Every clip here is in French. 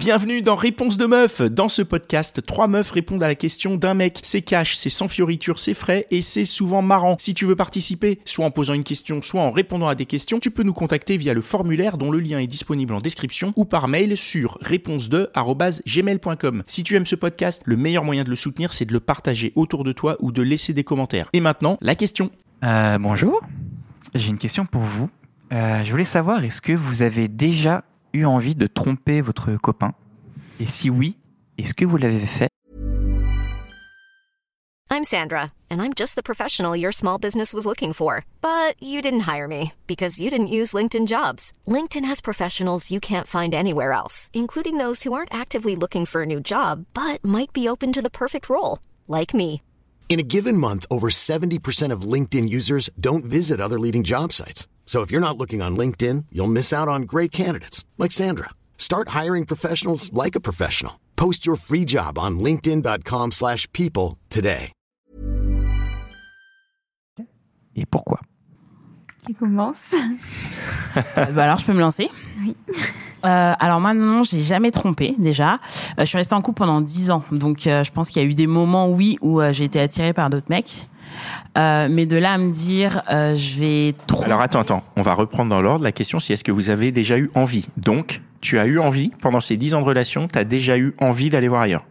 Bienvenue dans Réponse de meuf. Dans ce podcast, trois meufs répondent à la question d'un mec. C'est cash, c'est sans fioriture, c'est frais et c'est souvent marrant. Si tu veux participer, soit en posant une question, soit en répondant à des questions, tu peux nous contacter via le formulaire dont le lien est disponible en description ou par mail sur réponse2@gmail.com. Si tu aimes ce podcast, le meilleur moyen de le soutenir, c'est de le partager autour de toi ou de laisser des commentaires. Et maintenant, la question. Euh, bonjour, j'ai une question pour vous. Euh, je voulais savoir, est-ce que vous avez déjà eu envie de tromper votre copain Et si oui, est-ce que vous l'avez fait I'm Sandra, and I'm just the professional your small business was looking for. But you didn't hire me because you didn't use LinkedIn jobs. LinkedIn has professionals you can't find anywhere else, including those who aren't actively looking for a new job but might be open to the perfect role, like me. In a given month, over 70% of LinkedIn users don't visit other leading job sites. So if you're not looking on LinkedIn, you'll miss out on great candidates like Sandra. Start hiring professionals like a professional. Post your free job on linkedin.com/people slash people today. Et pourquoi? Qui commence? Euh, bah alors, je peux me lancer Oui. Euh, alors moi, non, j'ai jamais trompé déjà. Euh, je suis restée en couple pendant 10 ans, donc euh, je pense qu'il y a eu des moments, oui, où euh, j'ai été attirée par d'autres mecs. Euh, mais de là à me dire, euh, je vais tromper. Alors attends, attends, on va reprendre dans l'ordre. La question c'est est-ce que vous avez déjà eu envie? Donc, tu as eu envie, pendant ces 10 ans de relation, tu as déjà eu envie d'aller voir ailleurs?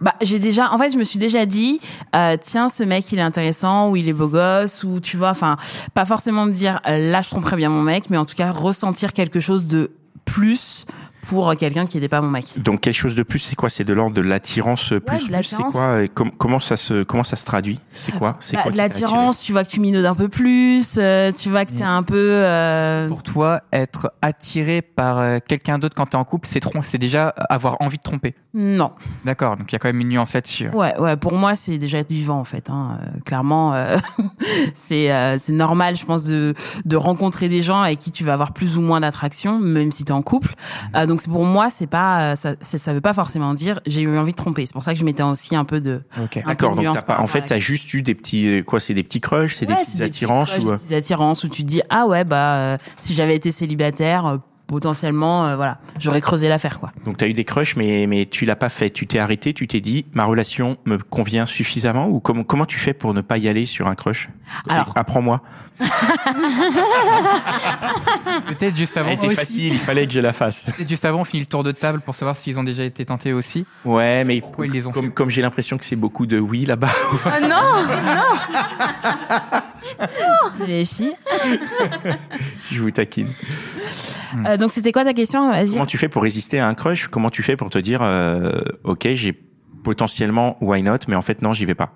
Bah, j'ai déjà, en fait, je me suis déjà dit, euh, tiens, ce mec, il est intéressant, ou il est beau gosse, ou tu vois, enfin, pas forcément me dire, là, je tromperais bien mon mec, mais en tout cas, ressentir quelque chose de plus pour quelqu'un qui n'était pas mon mec. Donc quelque chose de plus, c'est quoi? C'est de l'ordre de l'attirance plus de plus. C'est quoi? Et com- Comment ça se comment ça se traduit? C'est quoi? C'est Bah, quoi de l'attirance, tu vois que tu minaudes un peu plus, euh, tu vois que t'es un peu. euh, Pour toi, être attiré par euh, quelqu'un d'autre quand t'es en couple, c'est c'est déjà avoir envie de tromper. Non. D'accord, donc il y a quand même une nuance là-dessus. Ouais, ouais. Pour moi, c'est déjà être vivant en fait. Hein. Euh, clairement, euh, c'est euh, c'est normal, je pense, de de rencontrer des gens avec qui tu vas avoir plus ou moins d'attraction, même si t'es en couple. Euh, donc c'est pour moi, c'est pas euh, ça. Ça veut pas forcément dire j'ai eu envie de tromper. C'est pour ça que je mettais aussi un peu de. Ok. un peu D'accord. Donc pas, par en fait, t'as juste eu des petits euh, quoi C'est des petits crushs, c'est des petites petits attirances crushs, ou euh, des petites attirances où tu te dis ah ouais bah euh, si j'avais été célibataire euh, potentiellement euh, voilà j'aurais creusé l'affaire quoi. donc t'as eu des crushs, mais mais tu l'as pas fait. Tu t'es arrêté, tu t'es dit ma relation me convient suffisamment ou comment comment tu fais pour ne pas y aller sur un crush? Alors- apprends-moi. Peut-être juste avant. Elle était aussi. facile, il fallait que je la fasse. Peut-être juste avant, on finit le tour de table pour savoir s'ils ont déjà été tentés aussi. Ouais, mais Pourquoi ils les ont comme fait comme j'ai l'impression que c'est beaucoup de oui là-bas. Ah non non. Filles. je vous taquine. Euh, donc c'était quoi ta question? Vas-y. Comment tu fais pour résister à un crush? Comment tu fais pour te dire, euh, ok, j'ai potentiellement why not, mais en fait non, j'y vais pas.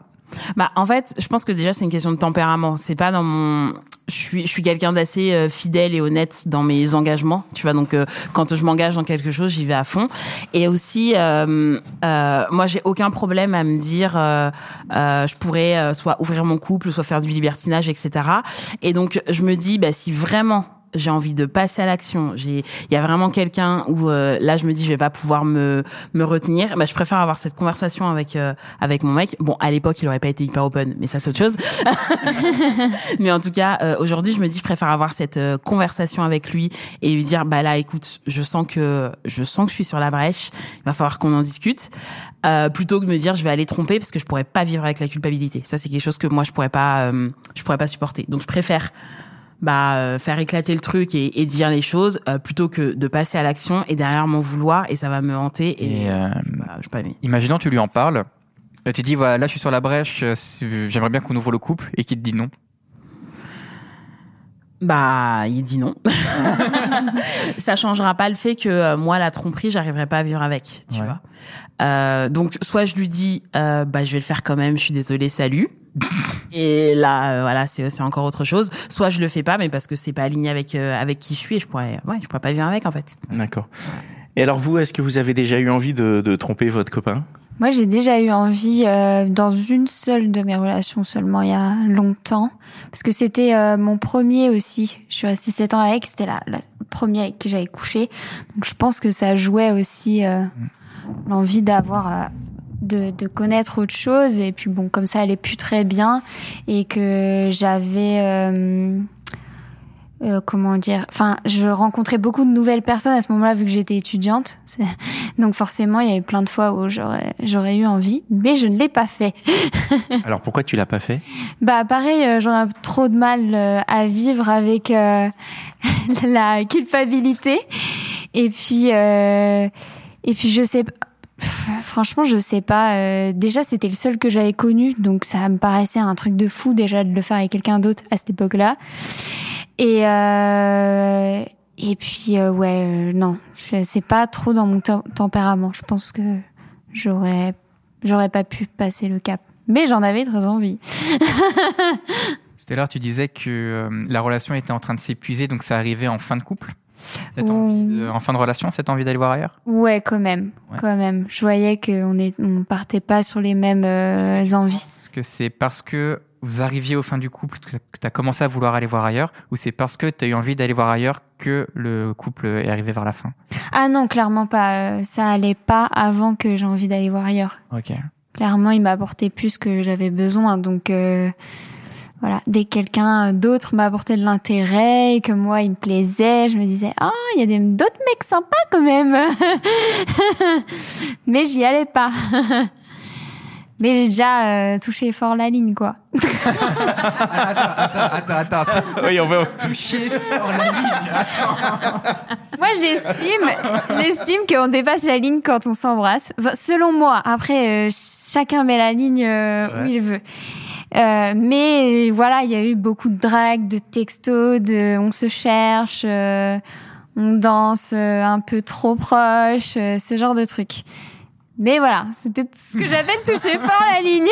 Bah en fait, je pense que déjà c'est une question de tempérament. C'est pas dans mon je suis je suis quelqu'un d'assez euh, fidèle et honnête dans mes engagements, tu vois. Donc euh, quand je m'engage dans quelque chose, j'y vais à fond. Et aussi euh, euh, moi j'ai aucun problème à me dire euh, euh, je pourrais soit ouvrir mon couple, soit faire du libertinage, etc. Et donc je me dis bah si vraiment j'ai envie de passer à l'action. J'ai, il y a vraiment quelqu'un où euh, là je me dis je vais pas pouvoir me me retenir. Bah je préfère avoir cette conversation avec euh, avec mon mec. Bon à l'époque il aurait pas été hyper open, mais ça c'est autre chose. mais en tout cas euh, aujourd'hui je me dis je préfère avoir cette euh, conversation avec lui et lui dire bah là écoute je sens que je sens que je suis sur la brèche. Il va falloir qu'on en discute. Euh, plutôt que de me dire je vais aller tromper parce que je pourrais pas vivre avec la culpabilité. Ça c'est quelque chose que moi je pourrais pas euh, je pourrais pas supporter. Donc je préfère bah euh, faire éclater le truc et, et dire les choses euh, plutôt que de passer à l'action et derrière m'en vouloir et ça va me hanter et, Et, euh, bah, je pas mais Imaginons, tu lui en parles. Tu dis, voilà, là, je suis sur la brèche, euh, j'aimerais bien qu'on ouvre le couple, et qu'il te dit non. bah il dit non ça changera pas le fait que euh, moi la tromperie j'arriverai pas à vivre avec tu Ouais. vois euh, donc soit je lui dis euh, bah je vais le faire quand même je suis désolée salut et là euh, voilà c'est c'est encore autre chose soit je le fais pas mais parce que c'est pas aligné avec euh, avec qui je suis et je pourrais ouais je pourrais pas vivre avec en fait D'accord. Et alors vous, est-ce que vous avez déjà eu envie de, de tromper votre copain? Moi, j'ai déjà eu envie euh, dans une seule de mes relations seulement il y a longtemps. Parce que c'était euh, mon premier aussi. Je suis restée 7 ans avec. C'était la, la première avec qui j'avais couché. Donc je pense que ça jouait aussi euh, l'envie d'avoir... de, de connaître autre chose et puis bon comme ça allait plus très bien et que j'avais euh, euh, comment dire Enfin, je rencontrais beaucoup de nouvelles personnes à ce moment-là vu que j'étais étudiante. Donc forcément, il y avait plein de fois où j'aurais j'aurais eu envie, mais je ne l'ai pas fait. Alors pourquoi tu l'as pas fait? Bah pareil, euh, j'aurais trop de mal euh, à vivre avec euh, la culpabilité. Et puis euh, et puis je sais franchement, je sais pas euh, déjà c'était le seul que j'avais connu donc ça me paraissait un truc de fou déjà de le faire avec quelqu'un d'autre à cette époque-là. Et euh, et puis euh, ouais, non, c'est pas trop dans mon tem- tempérament. Je pense que j'aurais j'aurais pas pu passer le cap. Mais j'en avais très envie. Tout à l'heure, tu disais que la relation était en train de s'épuiser, donc ça arrivait en fin de couple. Cette envie de- en fin de relation, cette envie d'aller voir ailleurs? Ouais, quand même, Ouais. quand même. Je voyais qu'on on partait pas sur les mêmes euh, envies. Est-ce que c'est parce que vous arriviez au fin du couple que tu as commencé à vouloir aller voir ailleurs ou c'est parce que tu as eu envie d'aller voir ailleurs que le couple est arrivé vers la fin? Ah non, clairement pas. euh, Ça allait pas avant que j'ai envie d'aller voir ailleurs. Ok. Clairement, il m'a apporté plus que j'avais besoin. Donc euh, voilà, dès que quelqu'un d'autre m'apportait de l'intérêt et que moi il me plaisait, je me disais ah il y a des- d'autres mecs sympas quand même. Mais j'y allais pas. Mais j'ai déjà euh, touché fort la ligne quoi. Attends, attends, c'est Oui, on va. touché sur la ligne. Moi, j'estime, j'estime qu'on dépasse la ligne quand on s'embrasse. Enfin, selon moi. Après, euh, chacun met la ligne euh, où il veut. Euh, mais voilà, il y a eu beaucoup de drague, de textos, de on se cherche, euh, on danse euh, un peu trop proche, euh, ce genre de trucs. Mais voilà, c'était ce que j'appelle toucher fort la ligne.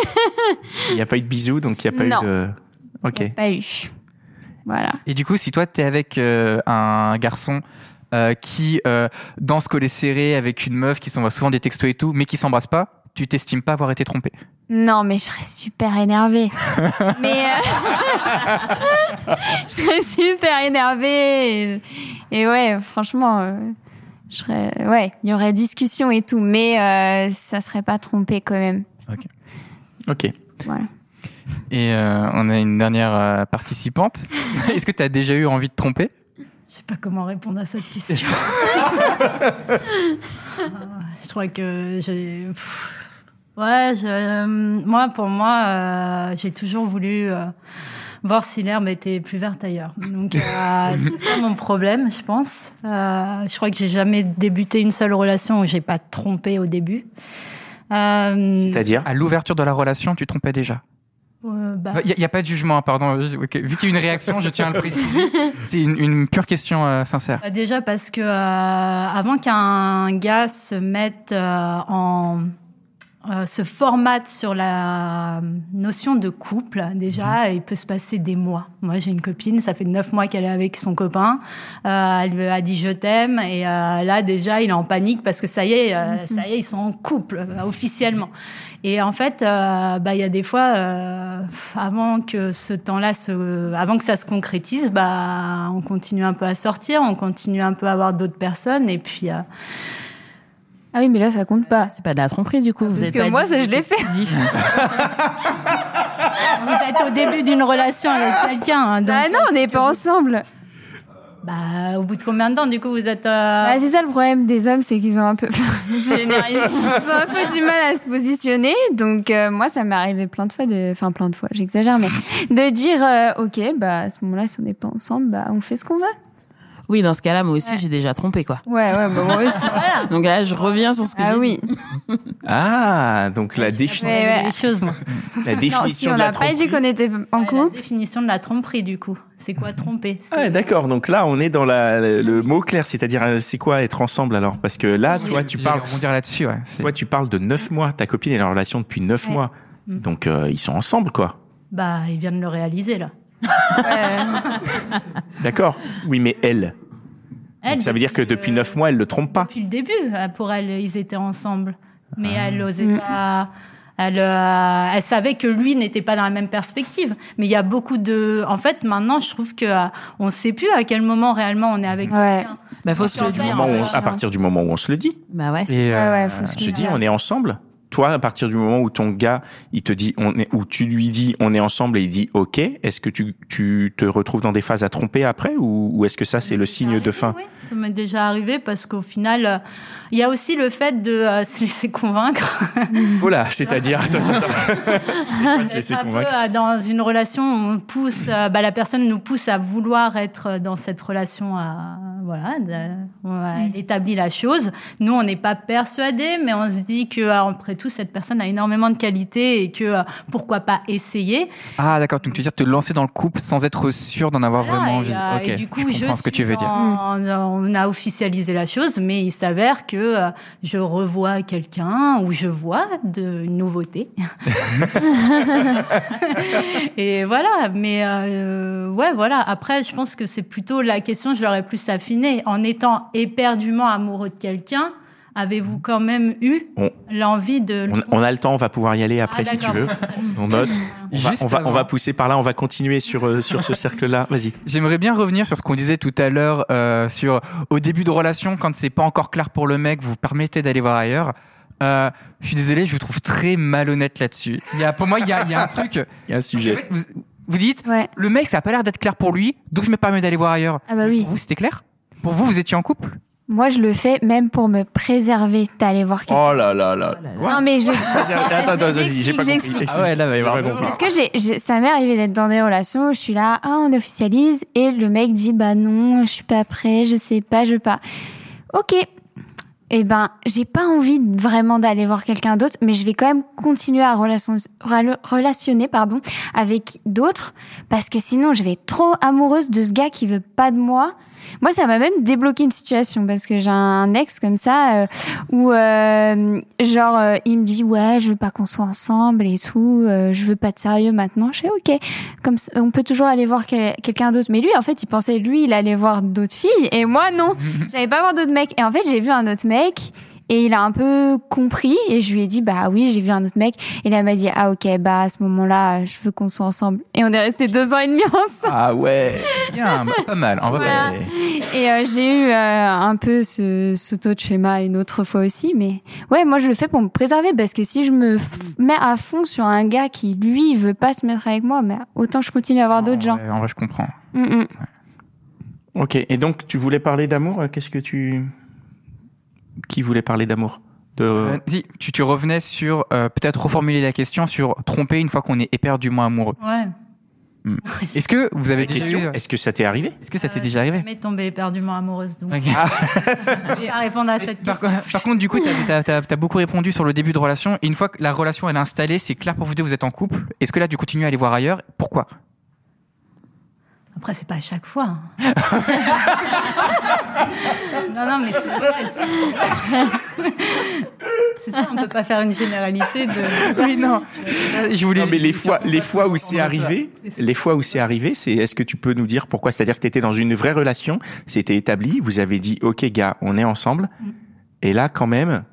Il n'y a pas eu de bisous, donc il n'y a pas Non. eu de. Ok. Pas eu. Voilà. Et du coup, si toi, tu es avec euh, un garçon euh, qui euh, danse collé serré avec une meuf qui s'envoie souvent des textos et tout, mais qui s'embrasse pas, tu t'estimes pas avoir été trompé? Non, mais je serais super énervée. mais euh, je serais super énervée. Et, et ouais, franchement, euh, je serais, ouais, il y aurait discussion et tout, mais euh, ça serait pas trompé quand même. Ok. Voilà. Et euh, on a une dernière euh, participante. Est-ce que tu as déjà eu envie de tromper? Je sais pas comment répondre à cette question. Ah, je crois que j'ai. pff, Ouais, je- euh, moi, pour moi, euh, j'ai toujours voulu euh, voir si l'herbe était plus verte ailleurs. Donc, euh, c'est ça mon problème, je pense. Euh, je crois que j'ai jamais débuté une seule relation où j'ai pas trompé au début. Euh, C'est-à-dire À l'ouverture de la relation, tu trompais déjà? Euh, bah, Il n'y a, pas de jugement, hein, pardon. Ok, Vu qu'il y a une réaction, je tiens à le préciser. C'est une, une pure question euh, sincère. Bah, Déjà parce que euh, avant qu'un gars se mette euh, en euh, se formate sur la notion de couple, déjà, il peut se passer des mois. Moi, j'ai une copine, ça fait neuf mois qu'elle est avec son copain. Euh, elle lui a dit je t'aime et euh, là déjà, il est en panique parce que ça y est, euh, ça y est, ils sont en couple euh, officiellement. Et en fait, bah il y a des fois, euh, avant que ce temps-là se, avant que ça se concrétise, bah on continue un peu à sortir, on continue un peu à voir d'autres personnes et puis. Euh, Ah oui, mais là, ça compte pas. C'est pas de la tromperie du coup. Vous Parce êtes que pas moi, ça, je l'ai fait. vous êtes au début d'une relation avec quelqu'un. hein, donc, Ah non, on n'est pas ensemble. Bah, au bout de combien de temps, du coup, vous êtes. euh, Bah, c'est ça le problème des hommes, c'est qu'ils ont un peu, Généralisé. ils ont un peu du mal à se positionner. Donc euh, moi, ça m'est arrivé plein de fois, de, enfin plein de fois, j'exagère, mais de dire, euh, ok, bah à ce moment-là, si on n'est pas ensemble, bah on fait ce qu'on veut. Oui, dans ce cas-là, moi aussi, Ouais. j'ai déjà trompé quoi. Ouais, ouais, bah moi aussi. Donc là, je reviens sur ce que ah j'ai oui. dit. Ah, donc la, défi- Ouais, ouais. les choses, moi. la Non, définition si on de la n'a pas dit tromperie. qu'on était en Ouais, La couple. définition de la tromperie, du coup. C'est quoi tromper? C'est- Ah, ouais, d'accord. Donc là, on est dans la, le, le mot clair, c'est-à-dire euh, c'est quoi être ensemble alors? Parce que là, toi, tu parles, rebondir là-dessus, ouais. Toi, tu parles de neuf mois. Ta copine est en relation depuis neuf Ouais. mois, Mm. donc euh, ils sont ensemble, quoi. Bah, il vient de le réaliser, là. Ouais. D'accord. Oui, mais elle. Elle, Donc ça veut dire que depuis neuf mois, elle le trompe pas. Depuis le début, euh, pour elle, ils étaient ensemble. Mais Ah. elle n'osait pas. Elle, euh, elle savait que lui n'était pas dans la même perspective. Mais il y a beaucoup de. En fait, maintenant, je trouve que euh, on ne sait plus à quel moment réellement on est avec Ouais. quelqu'un. Bah, faut se le dire. Moment en où fait. on- à partir du moment où on se le dit, Bah ouais, c'est Ouais, euh, ouais, faut se on se le dit on est ensemble. Toi, à partir du moment où ton gars, il te dit, on est, ou tu lui dis, on est ensemble et il dit, ok, est-ce que tu, tu te retrouves dans des phases à tromper après ou, ou est-ce que ça, c'est le signe de fin? Oui, ça m'est déjà arrivé parce qu'au final, euh, il y a aussi le fait de euh, se laisser convaincre. Oh là, c'est-à-dire, attends, attends, attends. C'est pas se laisser un peu convaincre? euh, dans une relation, on pousse, euh, bah, la personne nous pousse à vouloir être dans cette relation, à, voilà, de- on a- elle établit la chose. Nous, on n'est pas persuadés, mais on se dit que euh, après tout, cette personne a énormément de qualités et que euh, pourquoi pas essayer. Ah, d'accord. Donc, tu veux dire te lancer dans le couple sans être sûr d'en avoir Voilà, vraiment envie. euh, et du coup, je je ce que tu veux dire. en- on a officialisé la chose, mais il s'avère que euh, je revois quelqu'un ou je vois de, une nouveauté. et voilà, mais ouais, voilà. Après, je pense que c'est plutôt la question, je l'aurais plus affinée. En étant éperdument amoureux de quelqu'un, avez-vous quand même eu On- l'envie de... le On, on a le temps, on va pouvoir y aller après Ah, si tu veux. On note. On va, Juste on, va, on avant. va pousser par là, on va continuer sur, euh, sur ce cercle-là. Vas-y. J'aimerais bien revenir sur ce qu'on disait tout à l'heure euh, sur au début de relation quand c'est pas encore clair pour le mec, vous vous permettez d'aller voir ailleurs. Euh, je suis désolé, je vous trouve très malhonnête là-dessus. Il y a, pour moi, il y a, il y a un truc. Il y a un En sujet. fait, Vous, vous dites, Ouais. le mec, ça a pas l'air d'être clair pour lui, donc je me permets d'aller voir ailleurs. Ah bah oui. Pour vous, c'était clair? Pour vous, vous étiez en couple? Moi, je le fais même pour me préserver d'aller voir quelqu'un. Oh là là là. Quoi non, mais je. Attends, attends, vas-y, j'ai pas compris. Ah ouais, là, pas compris. Parce que j'ai, j'ai- ça m'est arrivé d'être dans des relations où je suis là, ah, on officialise, et le mec dit, bah non, je suis pas prêt, je sais pas, je veux pas. Ok. Eh ben, j'ai pas envie vraiment d'aller voir quelqu'un d'autre, mais je vais quand même continuer à relation- rela- relationner, pardon, avec d'autres, parce que sinon, je vais être trop amoureuse de ce gars qui veut pas de moi. Moi, ça m'a même débloqué une situation parce que j'ai un ex comme ça euh, où euh, genre euh, il me dit ouais je veux pas qu'on soit ensemble et tout, euh, je veux pas de sérieux maintenant. Je fais ok, comme ça, on peut toujours aller voir quel- quelqu'un d'autre. Mais lui en fait il pensait lui il allait voir d'autres filles et moi non, j'allais pas voir d'autres mecs. Et en fait j'ai vu un autre mec. Et il a un peu compris et je lui ai dit bah oui j'ai vu un autre mec et là il m'a dit ah ok bah à ce moment-là je veux qu'on soit ensemble et on est resté deux ans et demi ensemble Ah ouais. Bien, bah, pas mal. En vrai, Voilà. Et euh, j'ai eu euh, un peu ce, ce taux de schéma une autre fois aussi, mais ouais, moi je le fais pour me préserver parce que si je me mets à fond sur un gars qui lui veut pas se mettre avec moi, mais autant je continue à voir d'autres gens. En vrai, je comprends. Mm, mm. Ok. Et donc, tu voulais parler d'amour euh, Qu'est-ce que tu. Qui voulait parler d'amour? De... Euh, dis, tu, tu revenais sur euh, peut-être reformuler la question sur tromper une fois qu'on est éperdument amoureux. Ouais. Est-ce que vous avez déjà question, eu- est-ce que ça t'est arrivé Est-ce que ça t'est déjà arrivé Mais tombée éperdument amoureuse, donc Ok. je vais pas répondre à cette Par, question. par contre, du coup, tu as, beaucoup répondu sur le début de relation. Et une fois que la relation elle est installée, c'est clair pour vous deux, vous êtes en couple. Est-ce que là, tu continues à aller voir ailleurs? Pourquoi? Après, c'est pas à chaque fois. hein. non, non, mais c'est vrai. C'est- C'est ça, on peut pas faire une généralité de. Oui, non. Je voulais. Non, mais les fois, les fois où c'est arrivé, les fois où c'est arrivé, c'est est-ce que tu peux nous dire pourquoi? C'est-à-dire que tu étais dans une vraie relation, c'était établi, vous avez dit OK gars, on est ensemble. Et là quand même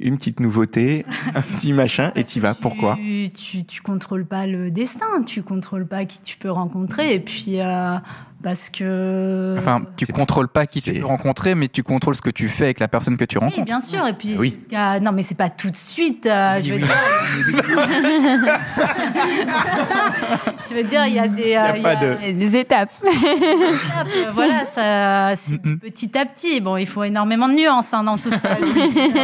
une petite nouveauté, un petit machin et t'y vas. Pourquoi? tu, tu, tu contrôles pas le destin, tu contrôles pas qui tu peux rencontrer, et puis euh, parce que. Enfin, tu contrôles pas qui tu rencontrer, mais tu contrôles ce que tu fais avec la personne que tu Oui, rencontres. bien sûr, et puis oui. jusqu'à. Non, mais c'est pas tout de suite. euh, je veux Oui, dire. je veux dire, il y a des. euh, a il pas de- Des étapes. étapes, euh, voilà, ça, c'est petit à petit. Bon, il faut énormément de nuances hein, dans tout ça.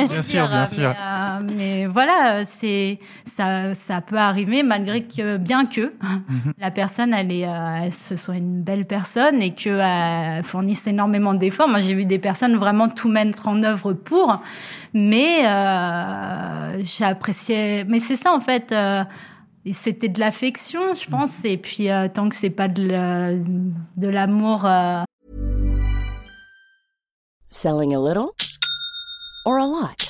Bien sûr, bien sûr. Mais, euh, mais voilà, c'est ça, ça peut arriver malgré que, bien que Mm-hmm. la personne, elle est, euh, elle, ce soit une belle personne et que euh, fournisse énormément d'efforts. Moi, j'ai vu des personnes vraiment tout mettre en œuvre pour, mais euh, j'appréciais. Mais c'est ça en fait. euh, c'était de l'affection, je pense. Et puis, euh, tant que c'est pas de de l'amour euh, Selling a little or a lot?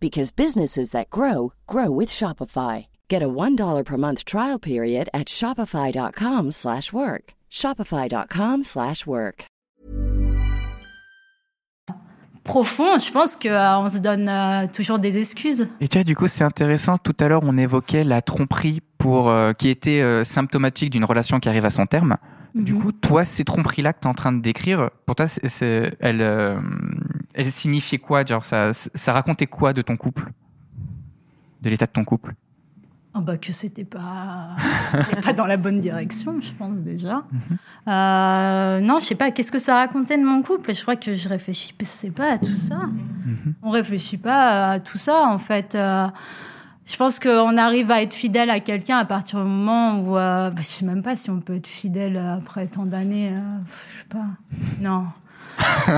because businesses that grow grow with Shopify. Get a $1 per month trial period at shopify.com slash work. Shopify.com slash work. Profond, je pense que euh, on se donne euh, toujours des excuses. Et tu vois, du coup, c'est intéressant. Tout à l'heure, on évoquait la tromperie pour euh, qui était euh, symptomatique d'une relation qui arrive à son terme. Du Mhm. coup, toi, ces tromperies-là que tu es en train de décrire, pour toi, elles, euh, elles signifiaient quoi? Genre, ça, ça racontait quoi de ton couple? De l'état de ton couple? Ah bah que c'était pas pas dans la bonne direction, je pense déjà. Euh, non, je sais pas. Qu'est-ce que ça racontait de mon couple? Je crois que je réfléchissais pas à tout ça. On réfléchit pas à tout ça en fait. Euh, je pense qu'on arrive à être fidèle à quelqu'un à partir du moment où euh, bah, je sais même pas si on peut être fidèle après tant d'années. euh, je sais pas. Non.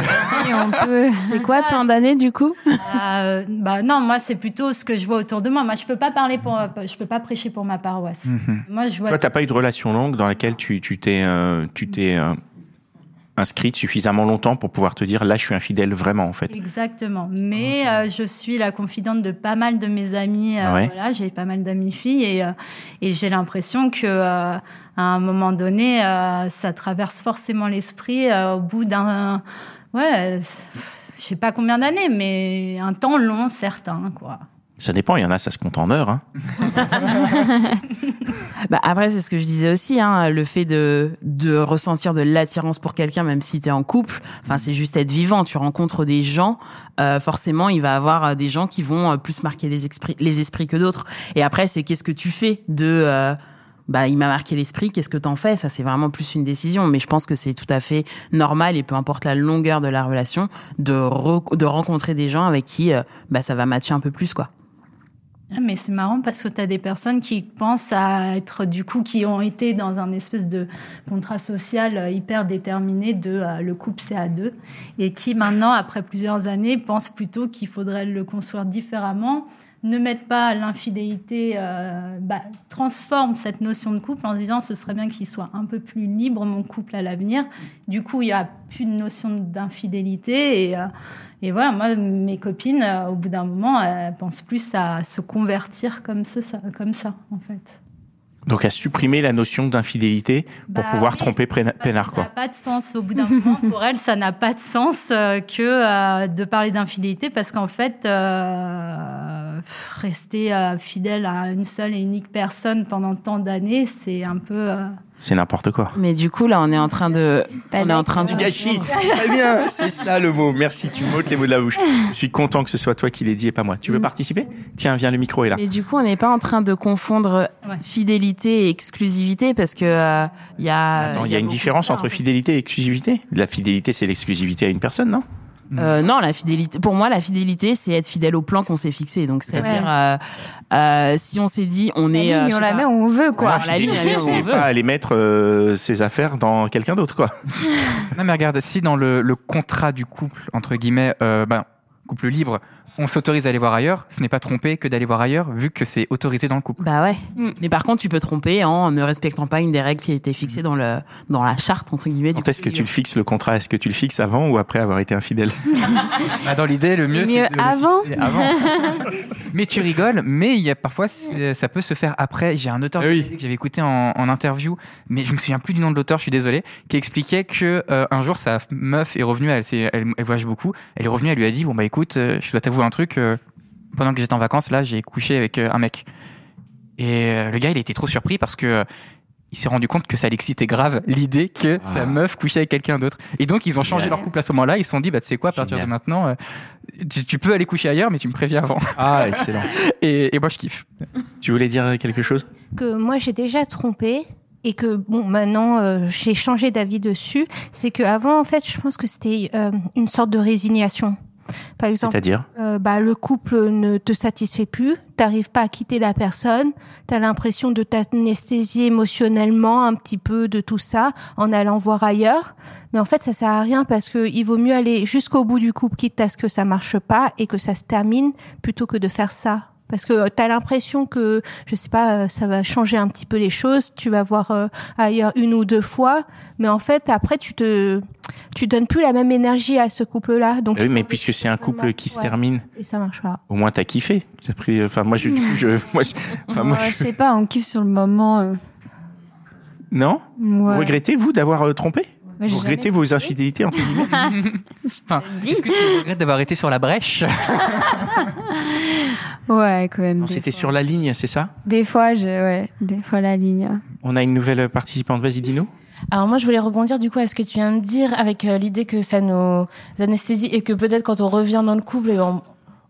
Et on peut. C'est quoi Ça, tant d'années du coup? Euh, bah non, moi c'est plutôt ce que je vois autour de moi. Moi je peux pas parler pour, je peux pas prêcher pour ma paroisse. Moi je vois. Toi, t'as pas eu de relation longue dans laquelle tu tu t'es euh, tu t'es euh, inscrite suffisamment longtemps pour pouvoir te dire là, je suis infidèle vraiment en fait. Exactement. Mais euh, je suis la confidente de pas mal de mes amis. euh, Ah ouais Voilà, j'ai pas mal d'amis filles et, euh, et j'ai l'impression que euh, à un moment donné, euh, ça traverse forcément l'esprit euh, au bout d'un, ouais, je sais pas combien d'années, mais un temps long certain, quoi. Ça dépend. Il y en a, ça se compte en heures. Hein. Bah après, c'est ce que je disais aussi, hein, le fait de, de ressentir de l'attirance pour quelqu'un, même si tu es en couple, enfin c'est juste être vivant. Tu rencontres des gens, euh, forcément, il va avoir euh, des gens qui vont euh, plus marquer les esprits, les esprits que d'autres. Et après, c'est qu'est-ce que tu fais de... euh, bah, il m'a marqué l'esprit, qu'est-ce que t'en fais? Ça, c'est vraiment plus une décision. Mais je pense que c'est tout à fait normal, et peu importe la longueur de la relation, de, re- de rencontrer des gens avec qui euh, bah, ça va matcher un peu plus, quoi. Ah, Mais c'est marrant parce que tu as des personnes qui pensent à être du coup qui ont été dans un espèce de contrat social hyper déterminé de euh, le couple c'est à deux. Et qui maintenant après plusieurs années pensent plutôt qu'il faudrait le construire différemment. Ne mettent pas l'infidélité euh, bah, transforme cette notion de couple en disant ce serait bien qu'il soit un peu plus libre mon couple à l'avenir. Du coup il y a plus de notion d'infidélité et euh, et voilà, moi, mes copines, euh, au bout d'un moment, elles pensent plus à se convertir comme, ce, ça, comme ça, en fait. Donc à supprimer la notion d'infidélité pour Bah pouvoir oui, tromper Pénard que ça quoi. n'a pas de sens. Au bout d'un moment, pour elles, ça n'a pas de sens euh, que euh, de parler d'infidélité parce qu'en fait, euh, rester euh, fidèle à une seule et unique personne pendant tant d'années, c'est un peu. euh, C'est n'importe quoi. Mais du coup, là, on est en train de... On est en train de... Gâchis. Très bien, c'est ça le mot. Merci, tu m'ôtes les mots de la bouche. Je suis content que ce soit toi qui l'ai dit et pas moi. Tu veux Mm. participer? Tiens, viens, le micro est là. Mais du coup, on n'est pas en train de confondre Ouais. fidélité et exclusivité parce que euh, il y a. Attends, il y a une différence ça, entre en fait. fidélité et exclusivité? La fidélité, c'est l'exclusivité à une personne, non? Euh, non, la fidélité. Pour moi, la fidélité, c'est être fidèle au plan qu'on s'est fixé. Donc, c'est-à-dire, euh, euh, si on s'est dit, on est. euh, on la pas- met où on veut, quoi. La ligne, fidélité, la met où on veut. pas aller mettre euh, ses affaires dans quelqu'un d'autre, quoi. Non mais regarde, si dans le, le contrat du couple, entre guillemets, euh, ben, couple libre, on s'autorise à aller voir ailleurs, ce n'est pas tromper que d'aller voir ailleurs, vu que c'est autorisé dans le couple. Bah ouais. Mm. Mais par contre, tu peux tromper en ne respectant pas une des règles qui a été fixée dans le dans la charte entre guillemets. du Quand est-ce que tu le fixes le contrat? Est-ce que tu le fixes avant ou après avoir été infidèle? Bah, dans l'idée, le mieux, Mieux c'est de le avant? fixer avant. mais tu rigoles, mais il y a parfois, ça peut se faire après. J'ai un auteur Ah oui. que j'avais écouté en, en interview, mais je me souviens plus du nom de l'auteur, je suis désolé, qui expliquait que euh, un jour sa meuf est revenue, elle, elle voyage beaucoup, elle est revenue, elle lui a dit bon bah écoute, euh, je dois t'avouer un truc. euh, pendant que j'étais en vacances, là, j'ai couché avec euh, un mec. Et euh, le gars, il était trop surpris parce que euh, il s'est rendu compte que ça l'excitait grave l'idée que Ah. sa meuf couchait avec quelqu'un d'autre. Et donc ils ont changé Génial. leur couple à ce moment-là. Ils se sont dit bah tu sais quoi, à partir Génial. de maintenant, euh, tu, tu peux aller coucher ailleurs, mais tu me préviens avant. Ah, excellent. Et, et moi je kiffe. tu voulais dire quelque chose? Que moi j'ai déjà trompé et que bon maintenant euh, j'ai changé d'avis dessus, c'est que avant en fait je pense que c'était euh, une sorte de résignation. Par exemple, euh, bah, le couple ne te satisfait plus, t'arrives pas à quitter la personne, t'as l'impression de t'anesthésier émotionnellement un petit peu de tout ça en allant voir ailleurs, mais en fait ça sert à rien parce que il vaut mieux aller jusqu'au bout du couple quitte à ce que ça marche pas et que ça se termine plutôt que de faire ça parce que tu as l'impression que je sais pas euh, ça va changer un petit peu les choses tu vas voir euh, ailleurs une ou deux fois mais en fait après tu te tu donnes plus la même énergie à ce couple là donc Oui, tu mais puisque c'est un couple qui se Ouais. termine, et ça marche pas au moins t'as kiffé. T'as pris, enfin moi je, du coup, je, moi, je- enfin moi Ouais, je- je sais pas, on kiffe sur le moment. euh, non? Ouais. regrettez vous d'avoir euh, trompé? Moi, Vous regrettez vos infidélités entre guillemets Enfin, Est-ce que tu regrettes d'avoir été sur la brèche Ouais, quand même. C'était sur la ligne, c'est ça? Des fois, je, ouais, des fois la ligne. On a une nouvelle participante. Vas-y, dis-nous. Alors moi, je voulais rebondir du coup à ce que tu viens de dire avec euh, l'idée que ça nous anesthésie et que peut-être quand on revient dans le couple, et on,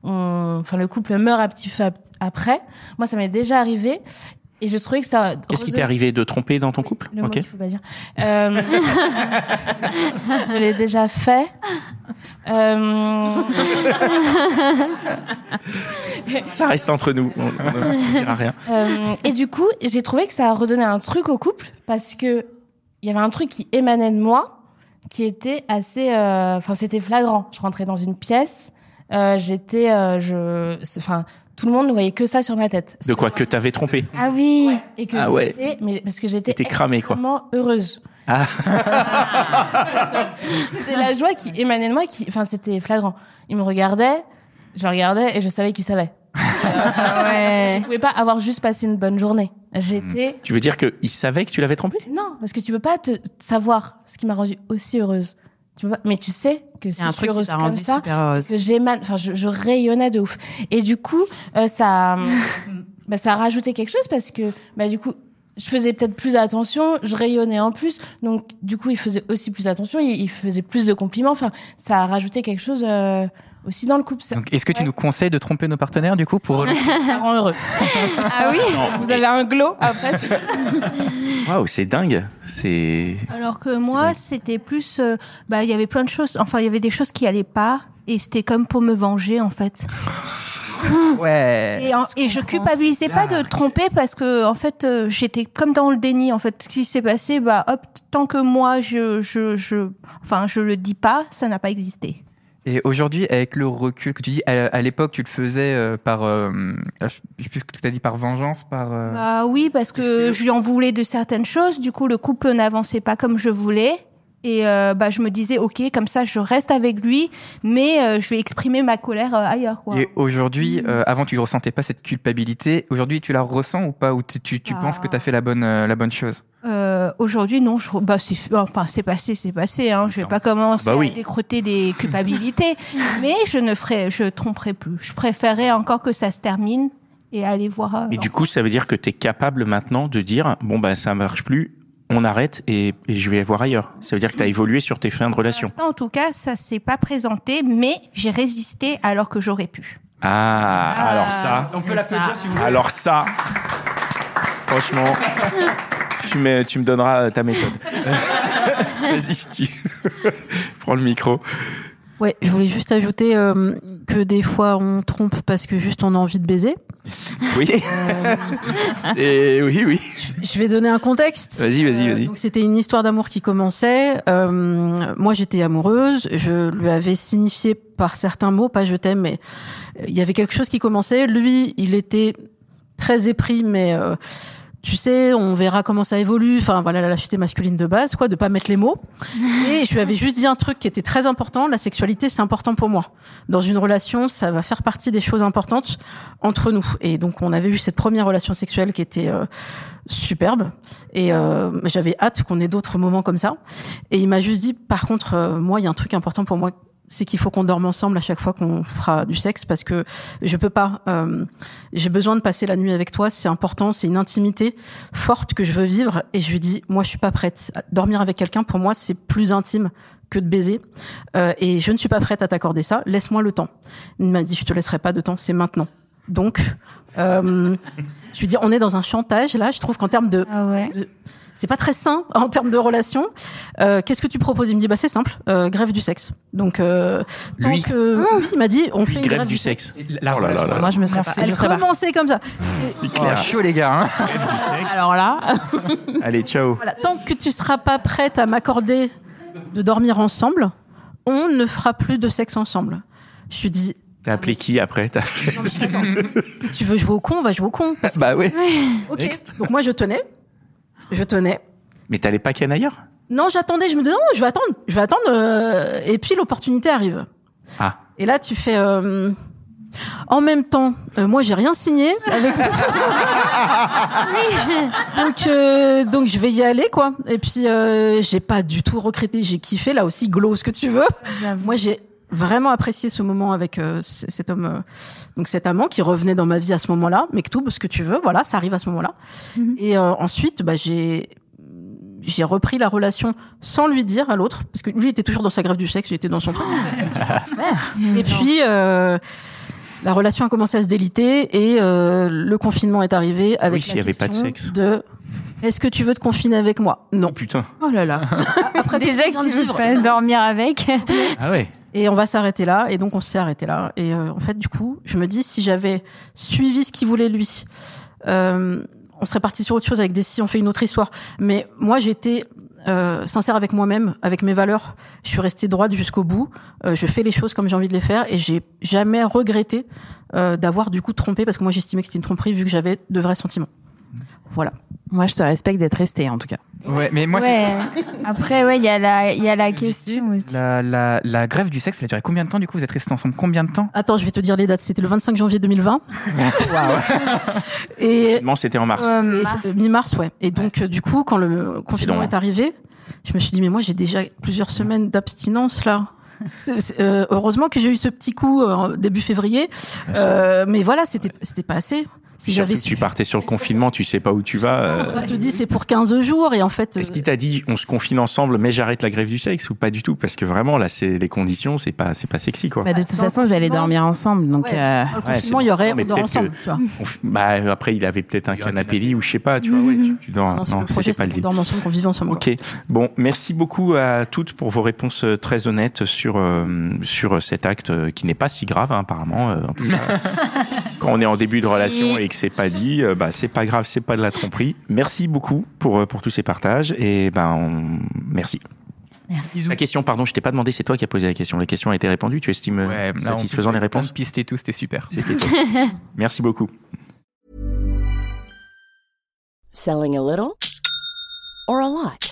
on- enfin le couple meurt un petit ap- après. Moi, ça m'est déjà arrivé et je trouvais que ça. Qu'est-ce qui t'est arrivé de tromper dans ton couple Le mot Ok. qu'il faut pas dire. Euh, je l'ai déjà fait. Euh, Ça reste entre nous. On, ne dira rien. Euh, et du coup, j'ai trouvé que ça a redonné un truc au couple parce que il y avait un truc qui émanait de moi qui était assez, euh, enfin c'était flagrant. Je rentrais dans une pièce, j'étais, je, enfin tout le monde ne voyait que ça sur ma tête. De quoi Que t'avais trompé Ah oui. Et que Ah ouais. mais parce que j'étais cramée, quoi. heureuse. Ah. C'était la joie qui émanait de moi, qui, enfin c'était flagrant. Il me regardait, je le regardais et je savais qu'il savait. Ah Je ouais. pouvais pas avoir juste passé une bonne journée. J'étais Tu veux dire qu'il savait que tu l'avais trompé? Non, parce que tu peux pas te savoir ce qui m'a rendue aussi heureuse. Tu pas, mais tu sais que si C'est un je t'a comme ça, que j'émane, enfin je, je rayonnais de ouf. Et du coup, euh, ça, bah, ça a rajouté quelque chose parce que bah du coup, je faisais peut-être plus attention, je rayonnais en plus, donc du coup il faisait aussi plus attention, il, il faisait plus de compliments. Enfin, ça a rajouté quelque chose euh, aussi dans le couple. Ça, est-ce que tu nous conseilles de tromper nos partenaires du coup pour ça rend heureux. Ah oui. Vous avez un glow après. c'est- Waouh, c'est dingue. C'est. Alors que moi, c'était plus, euh, bah, il y avait plein de choses. Enfin, il y avait des choses qui allaient pas, et c'était comme pour me venger, en fait. Ouais. Et, en- et je culpabilisais pas de tromper parce que, en fait, euh, j'étais comme dans le déni. En fait, ce qui s'est passé, bah, hop, tant que moi, je, je, je, enfin, je le dis pas, ça n'a pas existé. Et aujourd'hui, avec le recul que tu dis, à, l'époque, tu le faisais euh, par, euh, je sais plus ce que tu as dit, par vengeance, par. euh, Bah oui, parce que je lui en voulais de certaines choses. Du coup, le couple n'avançait pas comme je voulais. Et euh, bah, je me disais, ok, comme ça, je reste avec lui, mais euh, je vais exprimer ma colère euh, ailleurs. Quoi. Et aujourd'hui, euh, avant tu ressentais pas cette culpabilité. Aujourd'hui, tu la ressens ou pas? Ou tu, tu, tu Ah. penses que tu as fait la bonne, euh, la bonne chose? Euh, Aujourd'hui, non. Je, bah, c'est, enfin, c'est passé, c'est passé. Hein. Je vais pas commencer Bah oui. à décroter des culpabilités, mais je ne ferai, je tromperai plus. Je préférerais encore que ça se termine et aller voir. Et du coup, ça veut dire que tu es capable maintenant de dire bon, bah, ça marche plus, on arrête et, et je vais voir ailleurs. Ça veut dire que tu as évolué sur tes fins de relation. en tout cas, ça s'est pas présenté, mais j'ai résisté alors que j'aurais pu. Ah, alors ça. On peut l'applaudir si vous voulez. Alors ça. Franchement. Tu me, tu me donneras ta méthode. Vas-y, tu prends le micro. Ouais, je voulais juste ajouter euh, que des fois on trompe parce que juste on a envie de baiser. Oui. Euh, C'est oui, oui. je vais donner un contexte. Vas-y, vas-y, Euh, vas-y. donc c'était une histoire d'amour qui commençait. Euh, moi j'étais amoureuse, je lui avais signifié par certains mots, pas je t'aime, mais euh, il y avait quelque chose qui commençait. Lui, il était très épris, mais euh, tu sais, on verra comment ça évolue. Enfin voilà la lâcheté masculine de base, quoi, de pas mettre les mots. Et je lui avais juste dit un truc qui était très important. La sexualité, c'est important pour moi. Dans une relation, ça va faire partie des choses importantes entre nous. Et donc on avait eu cette première relation sexuelle qui était euh, superbe. Et euh, j'avais hâte qu'on ait d'autres moments comme ça. Et il m'a juste dit, par contre, euh, moi, il y a un truc important pour moi, c'est qu'il faut qu'on dorme ensemble à chaque fois qu'on fera du sexe, parce que je peux pas. euh, J'ai besoin de passer la nuit avec toi, c'est important, c'est une intimité forte que je veux vivre. Et je lui dis, moi, je suis pas prête. Dormir avec quelqu'un, pour moi, c'est plus intime que de baiser. Euh, et je ne suis pas prête à t'accorder ça. Laisse-moi le temps. Il m'a dit, je te laisserai pas de temps, c'est maintenant. Donc, euh, je lui dis, on est dans un chantage là. Je trouve qu'en termes de Ah ouais. C'est pas très sain en termes de relation. Euh, Qu'est-ce que tu proposes? Il me dit bah c'est simple, euh, grève du sexe. Donc euh, tant Lui que oui, il m'a dit on Lui, fait une grève du sexe. La Oh là là là. Moi, je me serais Elle commençait comme ça. C'est Oh, clair. chaud les gars. Hein Grève du sexe. Alors là, Allez, ciao. Voilà, tant que tu seras pas prête à m'accorder de dormir ensemble, on ne fera plus de sexe ensemble. Je lui dis T'as appelé qui après? Si tu veux jouer au con, on va jouer au con. Bah ouais. Ok. Next. Donc moi je tenais, je tenais. Mais t'allais pas ken ailleurs? Non, j'attendais. Je me disais non, je vais attendre, je vais attendre. euh, et puis l'opportunité arrive. Ah. Et là tu fais. euh, en même temps, euh, moi j'ai rien signé avec. donc euh, donc je vais y aller quoi. Et puis euh, j'ai pas du tout regretté. J'ai kiffé là aussi. Glow ce que tu veux. Moi j'ai vraiment apprécié ce moment avec euh, cet homme, euh, donc cet amant qui revenait dans ma vie à ce moment-là. Mektoub, ce que tu veux, voilà, ça arrive à ce moment-là. Et euh, ensuite, bah, j'ai j'ai repris la relation sans lui dire à l'autre, parce que lui était toujours dans sa grève du sexe, il était dans son truc. Et puis euh, la relation a commencé à se déliter et euh, le confinement est arrivé avec s'il la avait pas de question sexe. de est-ce que tu veux te confiner avec moi? Non. Oh putain. Oh là là. Après tout Déjà qu'on que tu veux pas dormir avec. Ah ouais. Et on va s'arrêter là. Et donc on s'est arrêté là. Et euh, en fait, du coup, je me dis si j'avais suivi ce qu'il voulait lui, euh, on serait parti sur autre chose avec des si on fait une autre histoire. Mais moi, j'étais euh, sincère avec moi-même, avec mes valeurs. Je suis restée droite jusqu'au bout. Euh, je fais les choses comme j'ai envie de les faire et j'ai jamais regretté euh, d'avoir du coup trompé parce que moi j'estimais que c'était une tromperie vu que j'avais de vrais sentiments. Voilà. Moi, je te respecte d'être resté, en tout cas. Ouais, mais moi, c'est ouais. Après, ouais, il y a la, il y a la question aussi. la, la, la grève du sexe, elle a duré combien de temps du coup Vous êtes restés ensemble combien de temps? Attends, je vais te dire les dates. C'était le 25 janvier 2020. Et Finalement, c'était en mars. Euh, Mi-mars, ouais. Et donc, euh, du coup, quand le confinement long, est arrivé, je me suis dit, mais moi, j'ai déjà plusieurs semaines d'abstinence, là. Euh, heureusement que j'ai eu ce petit coup euh, début février. Euh, mais voilà, c'était c'était pas assez. Si j'avais tu partais sur le confinement, tu sais pas où tu vas. euh. on te dit c'est pour 15 jours et en fait Est-ce euh, qu'il t'a dit on se confine ensemble, mais j'arrête la grève du sexe ou pas du tout? Parce que vraiment là, c'est les conditions, c'est pas c'est pas sexy quoi. Bah, de toute dans façon, vous allez confinement- dormir ensemble, donc. Ouais. euh, dans le Ouais, confinement, il y aurait. Mais on dort ensemble, que- tu vois. On f- bah, après, il avait peut-être un canapé lit ou je sais pas, tu vois. Ouais, tu, tu dors. Non, c'est Non, c'était pas le deal. ensemble, qu'on vive ensemble. Ok. Bon, merci beaucoup à toutes pour vos réponses très honnêtes sur euh, sur cet acte qui n'est pas si grave hein, apparemment. en tout cas. Quand on est en début de relation et que c'est pas dit, euh, bah c'est pas grave, c'est pas de la tromperie. Merci beaucoup pour euh, pour tous ces partages et ben on... merci. Merci. La question, pardon, je t'ai pas demandé, c'est toi qui as posé la question. La question a été répondue. Tu estimes euh, Ouais, là, en satisfaisant les réponses? pistes et tout, c'était super. C'était tout. Merci beaucoup. Selling a little or a lot?